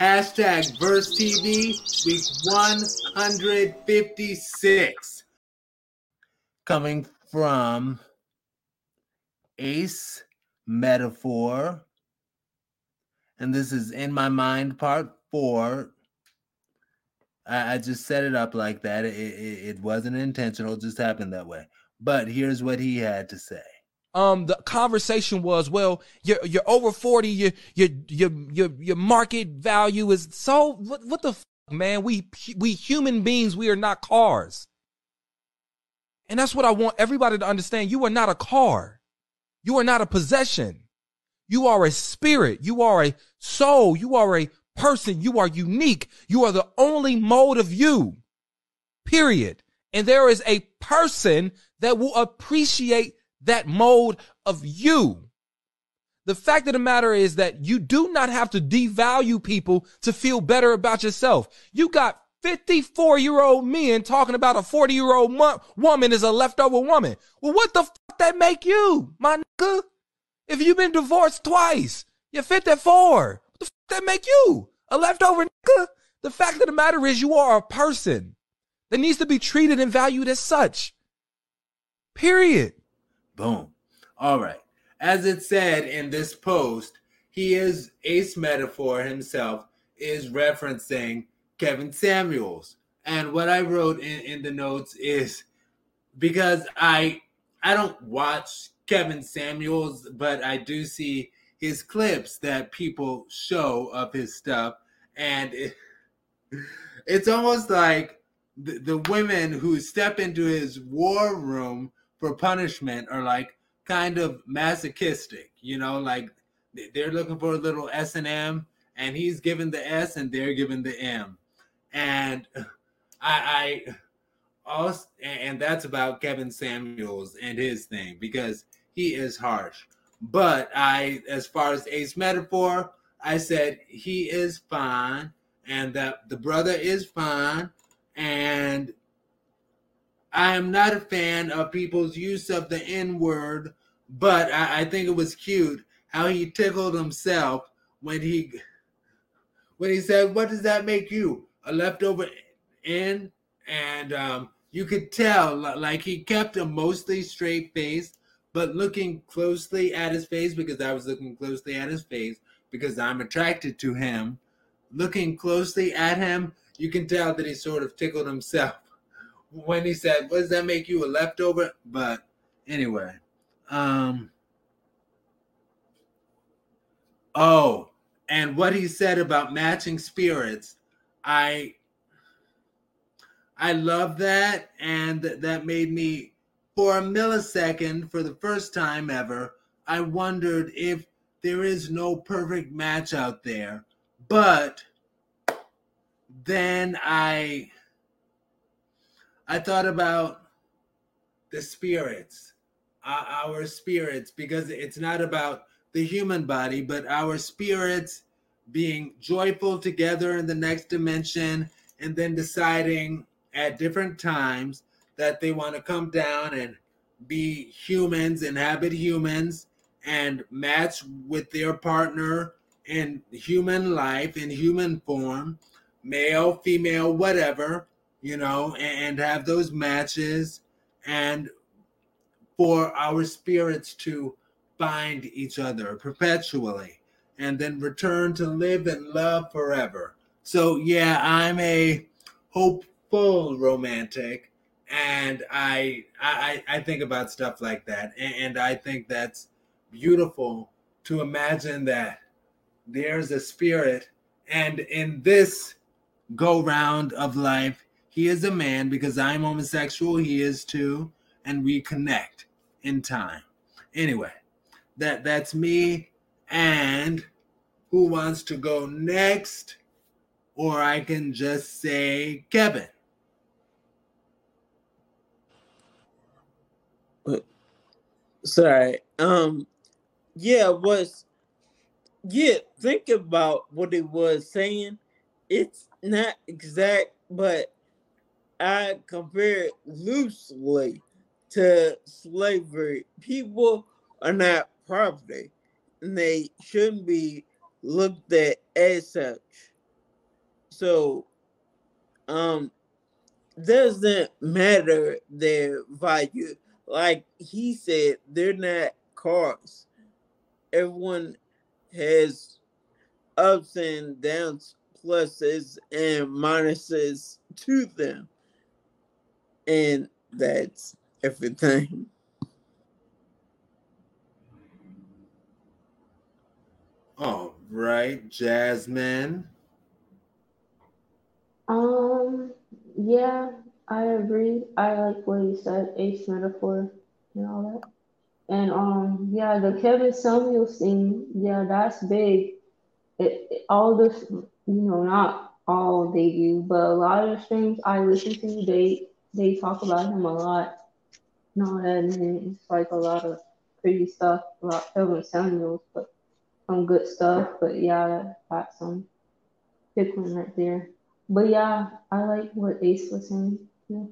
Hashtag Verse TV, week 156. Coming from Ace Metaphor. And this is In My Mind, part four. I, I just set it up like that. It, it, it wasn't intentional, it just happened that way. But here's what he had to say um the conversation was well you're you're over 40 your your your your, your market value is so what, what the man? We we human beings we are not cars. And that's what i want everybody to understand. You are not a car. You are not a possession. You are a spirit. You are a soul. You are a person. You are unique. You are the only mode of you period. And there is a person that will appreciate that mode of you. The fact of the matter is that you do not have to devalue people to feel better about yourself. You got 54 year old men talking about a 40 year old mo- woman is a leftover woman. Well, what the fuck that make you, my nigga? If you've been divorced twice, you're 54. What the fuck that make you? A leftover nigga? The fact of the matter is you are a person that needs to be treated and valued as such. Period. Boom. All right. As it said in this post, he is Ace Metaphor himself is referencing Kevin Samuels. And what I wrote in, in the notes is because I I don't watch Kevin Samuels, but I do see his clips that people show of his stuff. And it, it's almost like the, the women who step into his war room for punishment are like kind of masochistic, you know, like they're looking for a little S and M, and he's giving the S and they're giving the M, and I, I also, and that's about Kevin Samuels and his thing because he is harsh. But I, as far as Ace Metaphor, I said he is fine, and that the brother is fine, and I am not a fan of people's use of the N word, but I, I, think it was cute how he tickled himself when he when he said, "What does that make you? A leftover N?" And um, you could tell, like he kept a mostly straight face, but looking closely at his face because I was looking closely at his face because I'm attracted to him. Looking closely at him, you can tell that he sort of tickled himself when he said, "What does that make you a leftover?" But anyway, um, oh, and what he said about matching spirits, I I love that, and that made me, for a millisecond, for the first time ever, I wondered if there is no perfect match out there, but then I I thought about the spirits, our spirits, because it's not about the human body, but our spirits being joyful together in the next dimension and then deciding at different times that they want to come down and be humans, inhabit humans, and match with their partner in human life, in human form, male, female, whatever you know, and have those matches and for our spirits to find each other perpetually and then return to live and love forever. So, yeah, I'm a hopeful romantic and I I I think about stuff like that and I think that's beautiful to imagine that there's a spirit and in this go round of life he is a man because I'm homosexual, he is too, and we connect in time. Anyway, that that's me and who wants to go next? Or I can just say Kevin. Sorry. Um yeah, was yeah, think about what it was saying. It's not exact, but I compare it loosely to slavery. People are not property, and they shouldn't be looked at as such. So, um, doesn't matter their value. Like he said, they're not cars. Everyone has ups and downs, pluses and minuses to them. And that's everything. All right, Jasmine. Um, yeah, I agree. I like what you said, ace metaphor and all that. And um, yeah, the Kevin Samuels thing, yeah, that's big. It, it, all this, you know, not all they do, but a lot of the streams I listen to, they they talk about him a lot. And all that, and it's like a lot of pretty stuff about Kevin Samuels, but some good stuff. But yeah, got some pick one right there. But yeah, I like what Ace was saying. Yeah.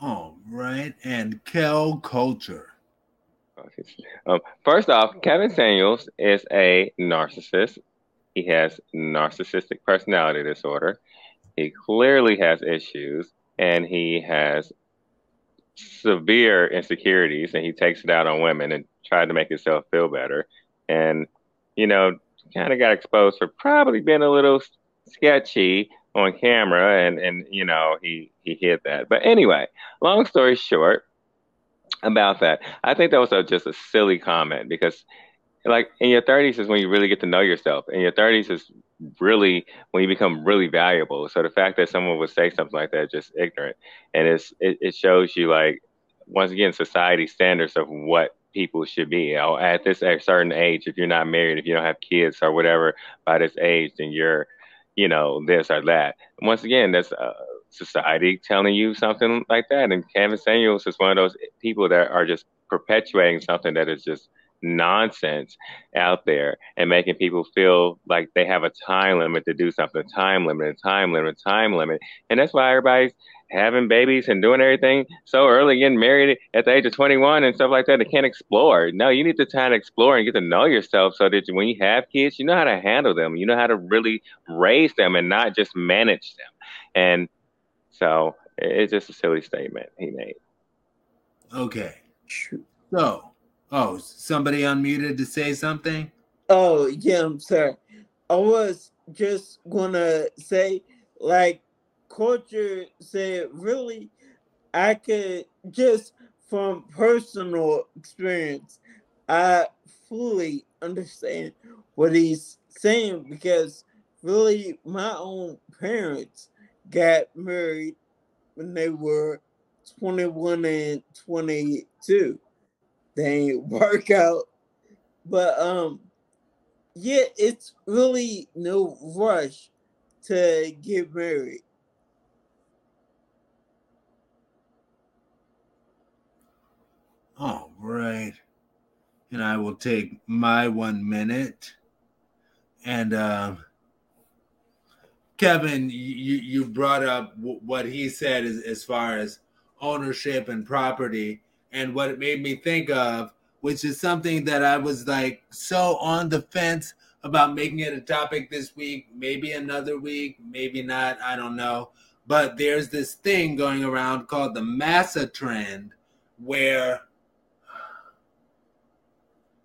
All right, and Kel Kulture. Um, first off, Kevin Samuels is a narcissist. He has narcissistic personality disorder. He clearly has issues, and he has severe insecurities, and he takes it out on women and tried to make himself feel better. And you know, kind of got exposed for probably being a little sketchy on camera, and and you know he he hid that. But anyway, long story short about that, I think that was a, just a silly comment because like in your 30s is when you really get to know yourself. In your 30s is really when you become really valuable. So the fact that someone would say something like that is just ignorant, and it's it, it shows you like once again society standards of what people should be. Know, at this at certain age, if you're not married, if you don't have kids or whatever by this age, then you're, you know, this or that. Once again, that's uh, society telling you something like that. And Kevin Samuels is one of those people that are just perpetuating something that is just nonsense out there and making people feel like they have a time limit to do something, time limit, time limit, time limit. And that's why everybody's having babies and doing everything so early, getting married at the age of 21 and stuff like that, they can't explore. No, you need to try to explore and get to know yourself so that when you have kids, you know how to handle them. You know how to really raise them and not just manage them. And so it's just a silly statement he made. Okay. So, oh, somebody unmuted to say something? Oh, yeah, I'm sorry. I was just gonna say, like, culture said, really, I could just from personal experience, I fully understand what he's saying because really my own parents got married when they were 21 and 22. They ain't work out. But um yeah, it's really no rush to get married. All right. And I will take my one minute. And uh, Kevin, you, you brought up w- what he said as, as far as ownership and property. And what it made me think of, which is something that I was like so on the fence about making it a topic this week, maybe another week, maybe not, I don't know. But there's this thing going around called the massa trend where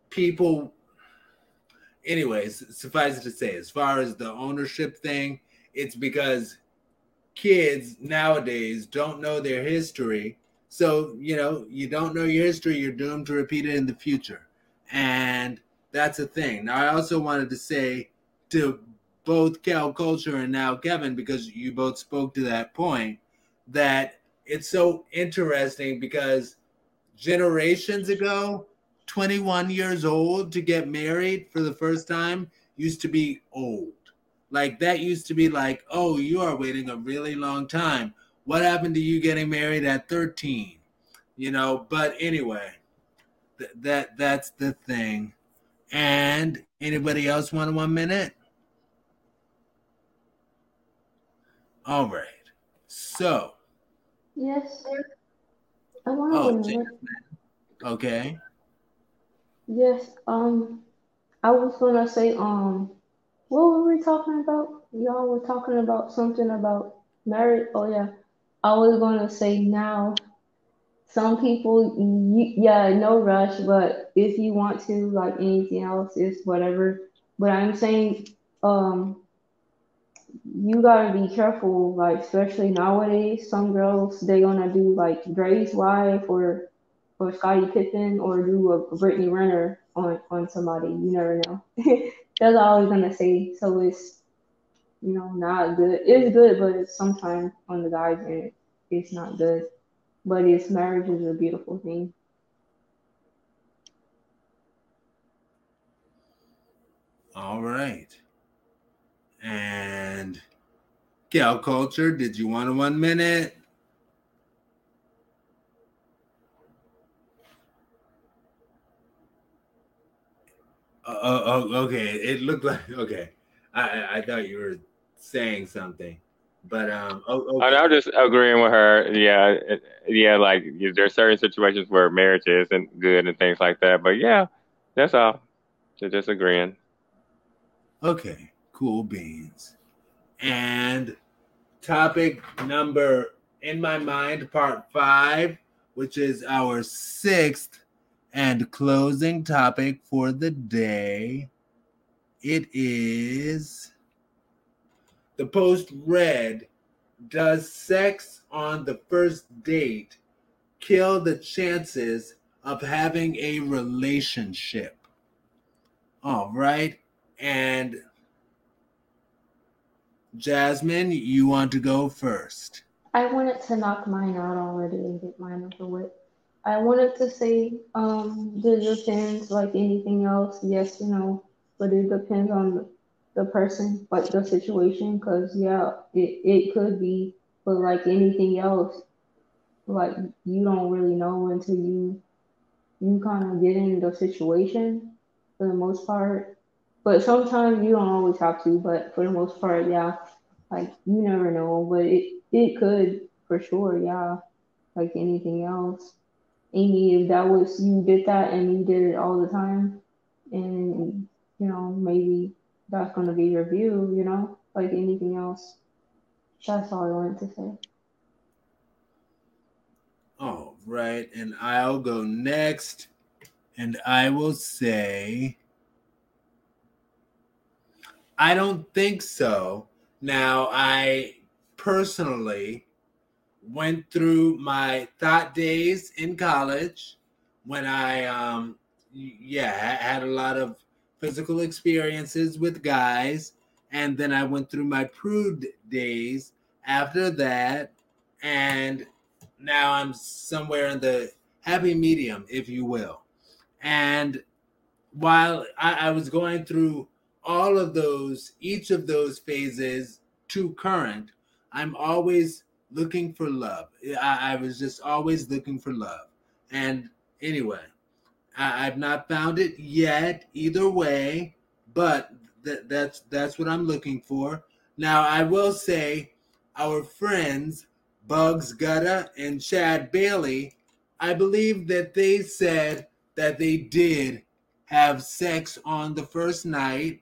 people anyways suffice it to say as far as the ownership thing it's because kids nowadays don't know their history so you know you don't know your history you're doomed to repeat it in the future and that's a thing now i also wanted to say to both cal culture and now kevin because you both spoke to that point that it's so interesting because generations ago 21 years old to get married for the first time used to be old. Like that used to be like, oh, you are waiting a really long time. What happened to you getting married at 13? You know, but anyway, th- that that's the thing. And anybody else want one minute? All right. So. Yes. I want. Oh, okay. Yes, um, I was gonna say, um, what were we we talking about? Y'all were talking about something about marriage. Oh yeah, I was gonna say now. Some people, you, yeah, no rush, but if you want to, like anything else, is whatever. But I'm saying, um, you gotta be careful, like especially nowadays. Some girls they gonna do like Dre's wife or or Scottie Pippen or do a Brittany Renner on on somebody. You never know. That's all I was gonna say. So it's you know not good. It's good, but it's sometimes on the guys end it's not good. But it's marriage is a beautiful thing. All right. And Gal Culture, did you want a one minute? Oh, oh, okay. It looked like okay. I I thought you were saying something, but um. Oh, okay. I'm just agreeing with her. Yeah, yeah. Like there's certain situations where marriage isn't good and things like that. But yeah, that's all. Just agreeing. Okay, cool beans. And topic number in my mind, part five, which is our sixth and closing topic for the day. It is the post read Does sex on the first date kill the chances of having a relationship? All right. And Jasmine, you want to go first? I wanted to knock mine out already and get mine over with. I wanted to say, um, it depends like anything else. Yes, you know, but it depends on the, person, like the situation. Cause yeah, it, it could be, but like anything else, like you don't really know until you you kind of get in the situation for the most part. But sometimes you don't always have to. But for the most part, yeah, like you never know. But it it could for sure, yeah, like anything else. Amy, if that was you did that and you did it all the time, and you know maybe that's gonna be your view, you know, like anything else. That's all I wanted to say. All right, and I'll go next, and I will say, I don't think so. Now, I personally went through my thought days in college when I, um, yeah, had a lot of physical experiences with guys. And then I went through my prude days after that. And now I'm somewhere in the happy medium, if you will. And while I, I was going through all of those, each of those phases to current, I'm always looking for love. I, I was just always looking for love. And anyway, I, have not found it yet either way, but th- that's that's what I'm looking for. Now I will say our friends Bugs Gutta and Chad Bailey, I believe that they said that they did have sex on the first night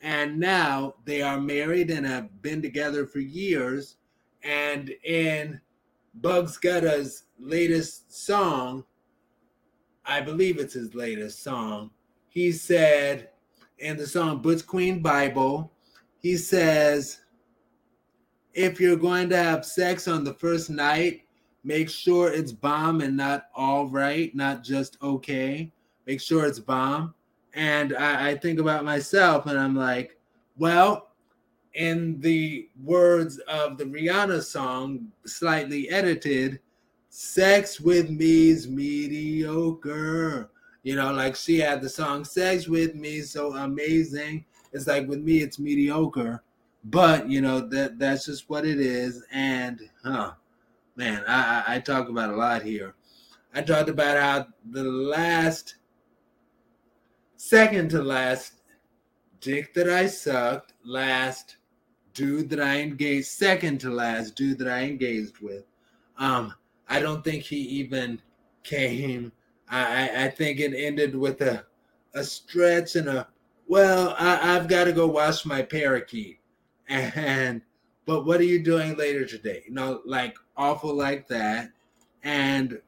and now they are married and have been together for years and in Bugs Gutta's latest song, I believe it's his latest song, he said in the song Butch Queen Bible, he says, if you're going to have sex on the first night, make sure it's bomb and not all right, not just okay. Make sure it's bomb. And I, I think about myself and I'm like, well, in the words of the Rihanna song, slightly edited, sex with me's mediocre. You know, like she had the song Sex with Me, so amazing. It's like with me, it's mediocre. But you know, that that's just what it is. And huh, man, I, I talk about a lot here. I talked about how the last second to last dick that I sucked, last dude that I engaged, second to last dude that I engaged with. Um, I don't think he even came. I, I think it ended with a a stretch and a Well, I, I've got to go wash my parakeet. And but what are you doing later today? You know, like awful like that. And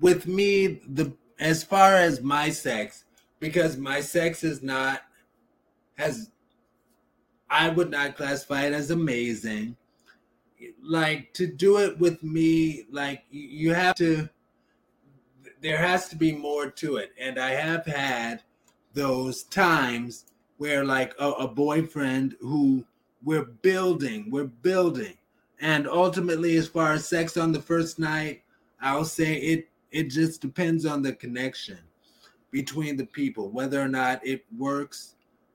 with me, the as far as my sex, because my sex is not has I would not classify it as amazing. Like to do it with me, like you have to there has to be more to it. And I have had those times where like a, a boyfriend who we're building, we're building. And ultimately, as far as sex on the first night, I'll say it it just depends on the connection between the people, whether or not it works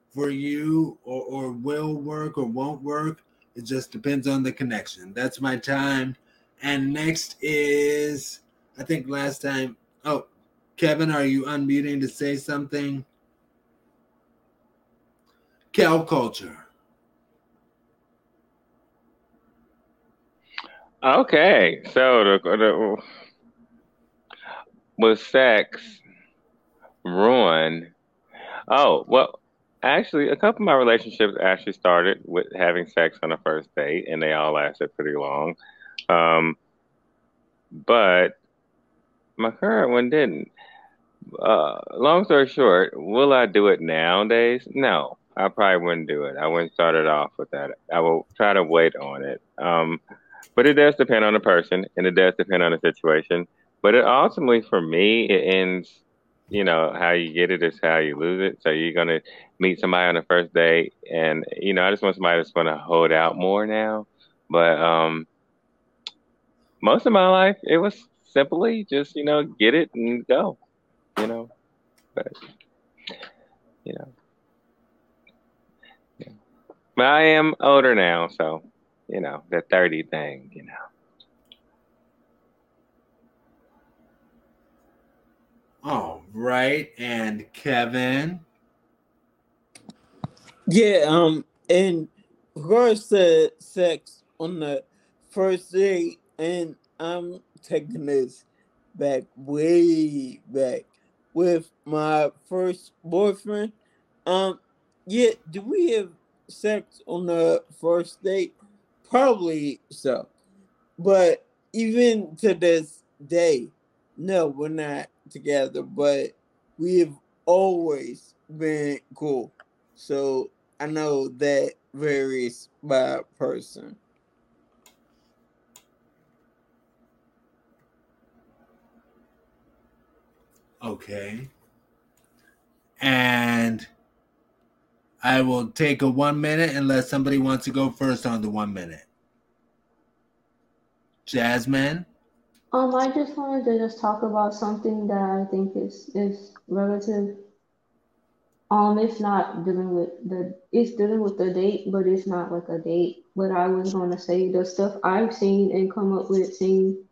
for you or, or will work or won't work. It just depends on the connection. That's my time. And next is, I think last time, oh, Kevin, are you unmuting to say something? Cal culture. Okay, so the, the was sex ruin? Oh well, actually, a couple of my relationships actually started with having sex on a first date, and they all lasted pretty long. Um, but my current one didn't. Uh, long story short, will I do it nowadays? No, I probably wouldn't do it. I wouldn't start it off with that. I will try to wait on it. Um, but it does depend on the person, and it does depend on the situation. But it ultimately, for me, it ends. You know how you get it is how you lose it. So you're gonna meet somebody on the first date, and you know I just want somebody that's gonna hold out more now. But um, most of my life, it was simply just you know get it and go. You know, but you know. Yeah. But I am older now, so you know the thirty thing. You know. All right, and Kevin. Yeah, um, in regards to sex on the first date, and I'm taking this back way back with my first boyfriend. Um, yeah, do we have sex on the first date? Probably so. But even to this day, no, we're not together, but we've always been cool. So I know that varies by person. Okay. And I will take a one minute unless somebody wants to go first on the one minute. Jasmine. Um, I just wanted to just talk about something that I think is is relative. Um, it's not dealing with the it's dealing with the date, but it's not like a date. But I was to say the stuff I've seen and come up with seeing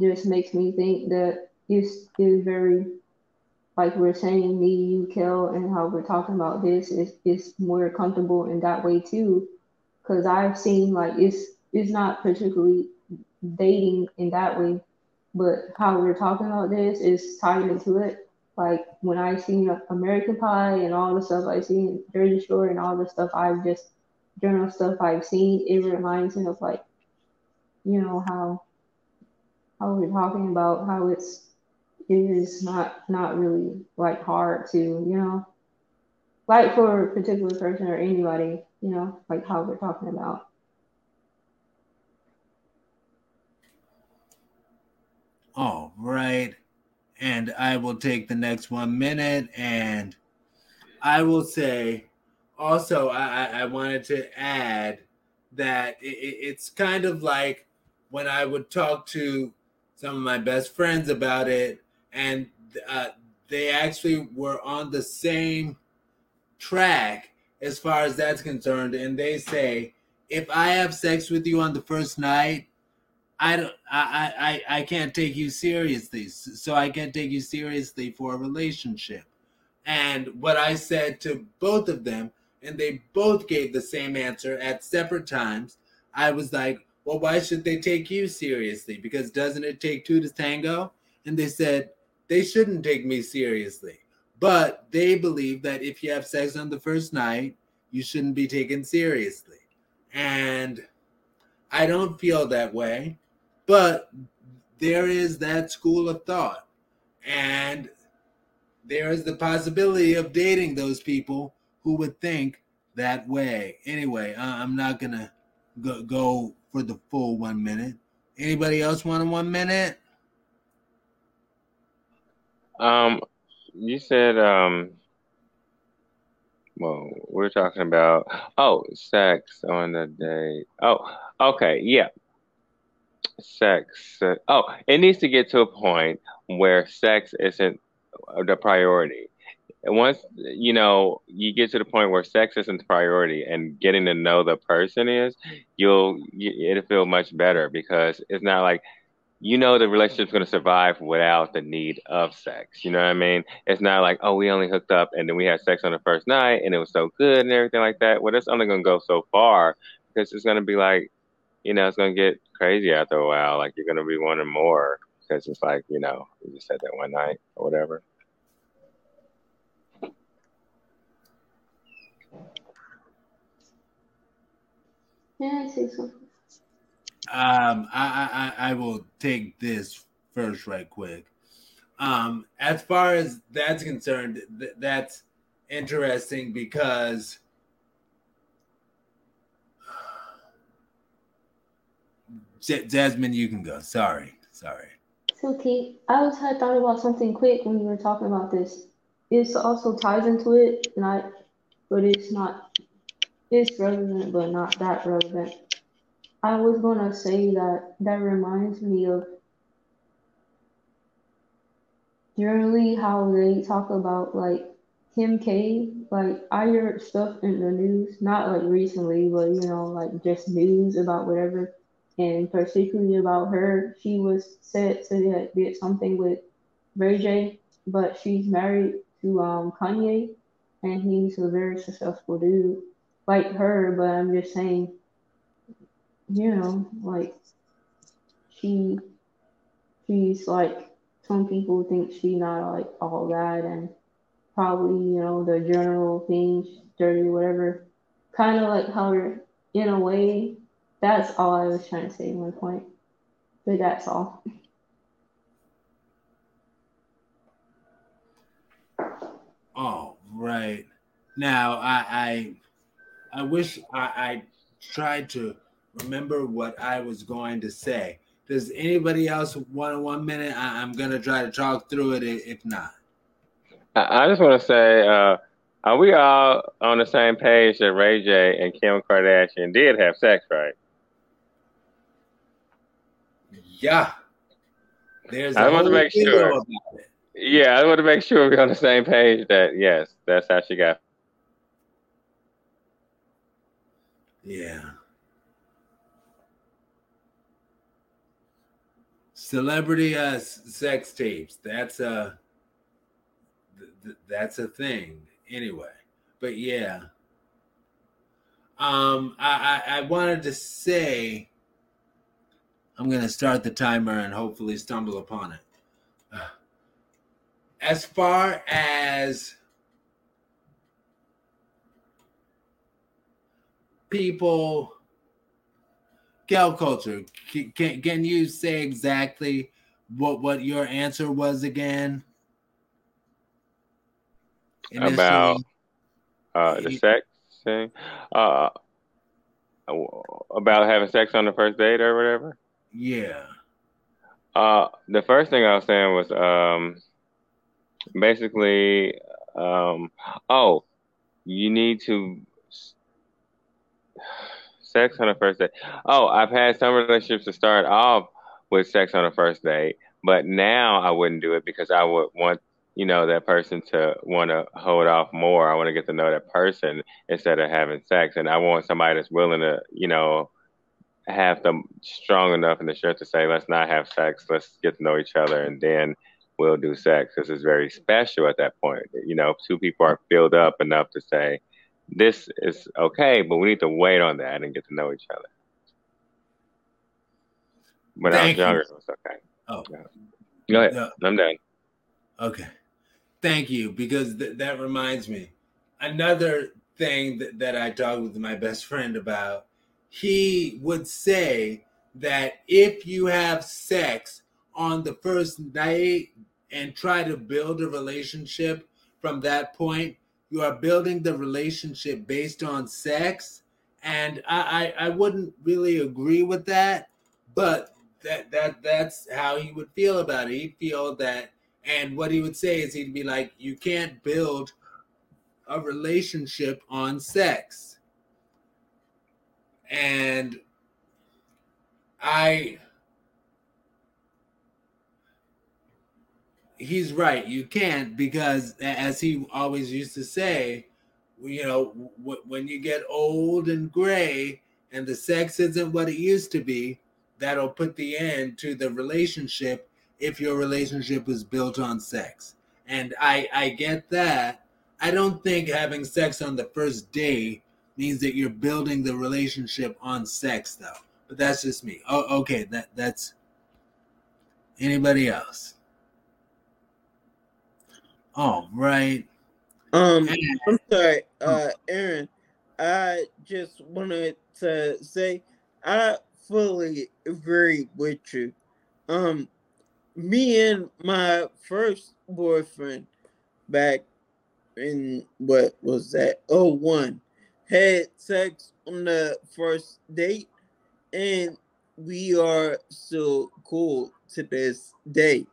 just makes me think that is is very like we're saying me, you, Kel, and how we're talking about this is is more comfortable in that way too. Cause I've seen like it's it's not particularly dating in that way, but how we're talking about this is tied into it. Like when I seen American Pie and all the stuff I seen Jersey Shore and all the stuff I've just general stuff I've seen, it reminds me of like, you know how how we're talking about how it's it is not not really like hard to you know like for a particular person or anybody you know like how we're talking about all right and i will take the next one minute and i will say also i i wanted to add that it, it's kind of like when i would talk to some of my best friends about it and uh, they actually were on the same track as far as that's concerned. And they say, if I have sex with you on the first night, I don't, I, I, I can't take you seriously. So I can't take you seriously for a relationship. And what I said to both of them, and they both gave the same answer at separate times. I was like, well, why should they take you seriously? Because doesn't it take two to tango? And they said, they shouldn't take me seriously. but they believe that if you have sex on the first night, you shouldn't be taken seriously. And I don't feel that way, but there is that school of thought. And there is the possibility of dating those people who would think that way. Anyway, I'm not going to go, for the full one minute. Anybody else want a one minute? Um, you said um. Well, we're talking about oh, sex on the day. Oh, okay, yeah, sex. Oh, it needs to get to a point where sex isn't the priority. And once you know you get to the point where sex isn't the priority and getting to know the person is, you'll it'll feel much better because it's not like you know the relationship's going to survive without the need of sex. You know what I mean? It's not like oh we only hooked up and then we had sex on the first night and it was so good and everything like that. Well, it's only going to go so far because it's going to be like you know it's going to get crazy after a while. Like you're going to be wanting more because it's like you know you just had that one night or whatever. Yeah, I see so. Um, I, I I will take this first, right quick. Um, as far as that's concerned, th- that's interesting because J- Jasmine, you can go. Sorry, sorry. Okay. I was had thought about something quick when you were talking about this. It also ties into it, I, but it's not it's relevant, but not that relevant. I was gonna say that that reminds me of generally how they talk about like Kim K. Like I heard stuff in the news, not like recently, but you know, like just news about whatever, and particularly about her. She was said to have did something with Ray J, but she's married to um Kanye, and he's a very successful dude like her, but I'm just saying, you know, like she she's like some people think she's not like all that and probably, you know, the general things, dirty, whatever. Kind of like her in a way. That's all I was trying to say in my point. But that's all. Oh, right. Now I I I wish I, I tried to remember what I was going to say. Does anybody else want one minute? I, am gonna try to talk through it. If not, I, I just want to say, uh, are we all on the same page that Ray J and Kim Kardashian did have sex, right? Yeah. There's. I want to make sure. Yeah, I want to make sure we're on the same page. That yes, that's how she got Yeah. Celebrity uh, sex tapes. That's a th- that's a thing anyway. But yeah. Um, I, I, I wanted to say I'm gonna start the timer and hopefully stumble upon it. As far as people gal culture can, can you say exactly what what your answer was again Initially? about uh the sex thing uh about having sex on the first date or whatever yeah uh the first thing i was saying was um basically um oh you need to sex on a first date. Oh, I've had some relationships to start off with sex on a first date, but now I wouldn't do it because I would want you know that person to want to hold off more. I want to get to know that person instead of having sex, and I want somebody that's willing to you know have them strong enough in the shirt to say, let's not have sex, let's get to know each other, and then we'll do sex because it's very special at that point. You know, two people are filled up enough to say, this is okay, but we need to wait on that and get to know each other. When Thank I was younger, you. it was okay. Oh, yeah. go ahead. No. I'm done. Okay. Thank you, because th- that reminds me. Another thing that, that I talked with my best friend about, he would say that if you have sex on the first night and try to build a relationship from that point, you are building the relationship based on sex. And I, I, I wouldn't really agree with that, but that that that's how he would feel about it. He'd feel that and what he would say is he'd be like, you can't build a relationship on sex. And I he's right. You can't because, as he always used to say, you know, when you get old and gray and the sex isn't what it used to be, that'll put the end to the relationship if your relationship is built on sex. And I I get that. I don't think having sex on the first day means that you're building the relationship on sex though. But that's just me. Oh okay, that that's anybody else. All right. Um, I'm sorry, uh, Aaron. I just wanted to say I fully agree with you. Um, me and my first boyfriend back in what was that? Oh one had sex on the first date, and we are still cool to this day.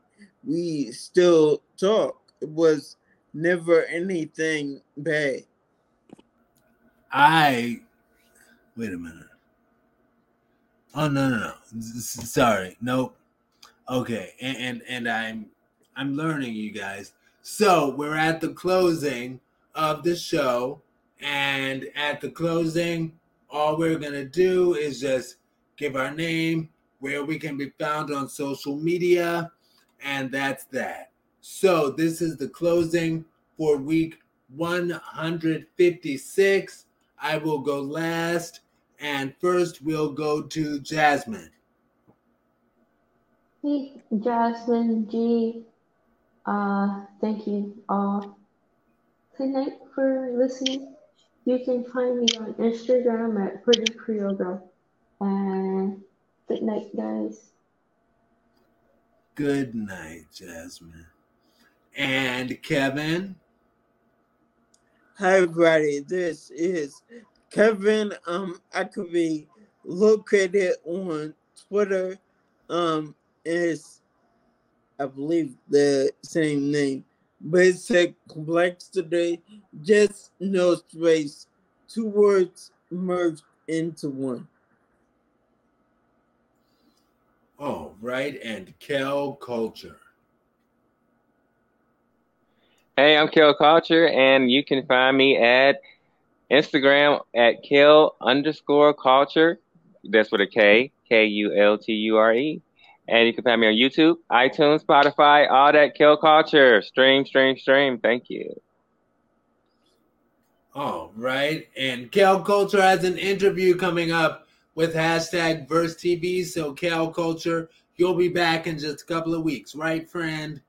We still talk it was never anything bad. I wait a minute. Oh no no no! Sorry, nope. Okay, and, and and I'm I'm learning, you guys. So we're at the closing of the show, and at the closing, all we're gonna do is just give our name, where we can be found on social media, and that's that. So this is the closing for week 156. I will go last, and first we'll go to Jasmine. Hey, Jasmine G. Uh, thank you all tonight for listening. You can find me on Instagram at Pretty Creole Girl. And good night, guys. Good night, Jasmine and Kevin. Hi everybody, this is Kevin. Um, I could be located on Twitter. Um, it's I believe the same name. Basic complexity, just no space, two words merged into one. Oh, right, and Kel Kulture. Hey, I'm Kel Kulture, and you can find me at Instagram at Kel underscore culture. That's with a K, K U L T U R E. And you can find me on YouTube, iTunes, Spotify, all that Kel Kulture. Stream, stream, stream. Thank you. All right. And Kel Kulture has an interview coming up with hashtag Verse TV. So, Kel Kulture, you'll be back in just a couple of weeks, right, friend?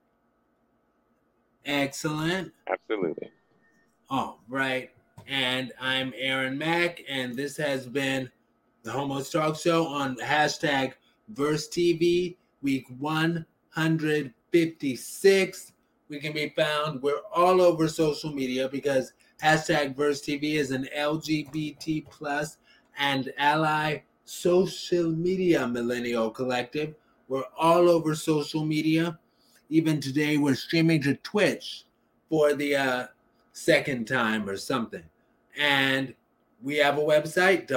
Excellent. Absolutely. All right. And I'm Aaron Mack, and this has been the Homo Talk Show on hashtag Verse TV, week 156. We can be found, we're all over social media because hashtag Verse TV is an LGBT plus and ally social media millennial collective. We're all over social media even today we're streaming to Twitch for the uh, second time or something. And we have a website,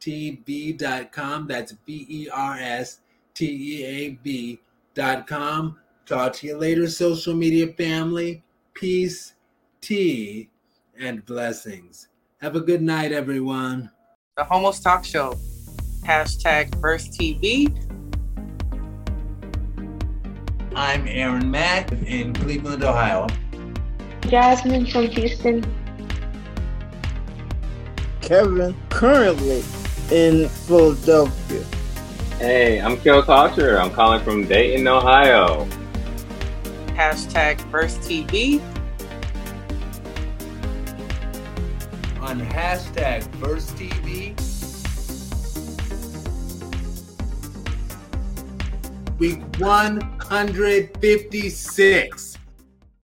www.versetv.com. That's B E R S T E A B.com. Talk to you later, social media family. Peace, tea, and blessings. Have a good night, everyone. The Homos Talk Show. Hashtag Verse TV I'm Aaron Mack in Cleveland, Ohio. Jasmine from Houston. Kevin, currently in Philadelphia. Hey, I'm Kel Kocher. I'm calling from Dayton, Ohio. Hashtag Verse TV. On hashtag Verse TV. Week 156.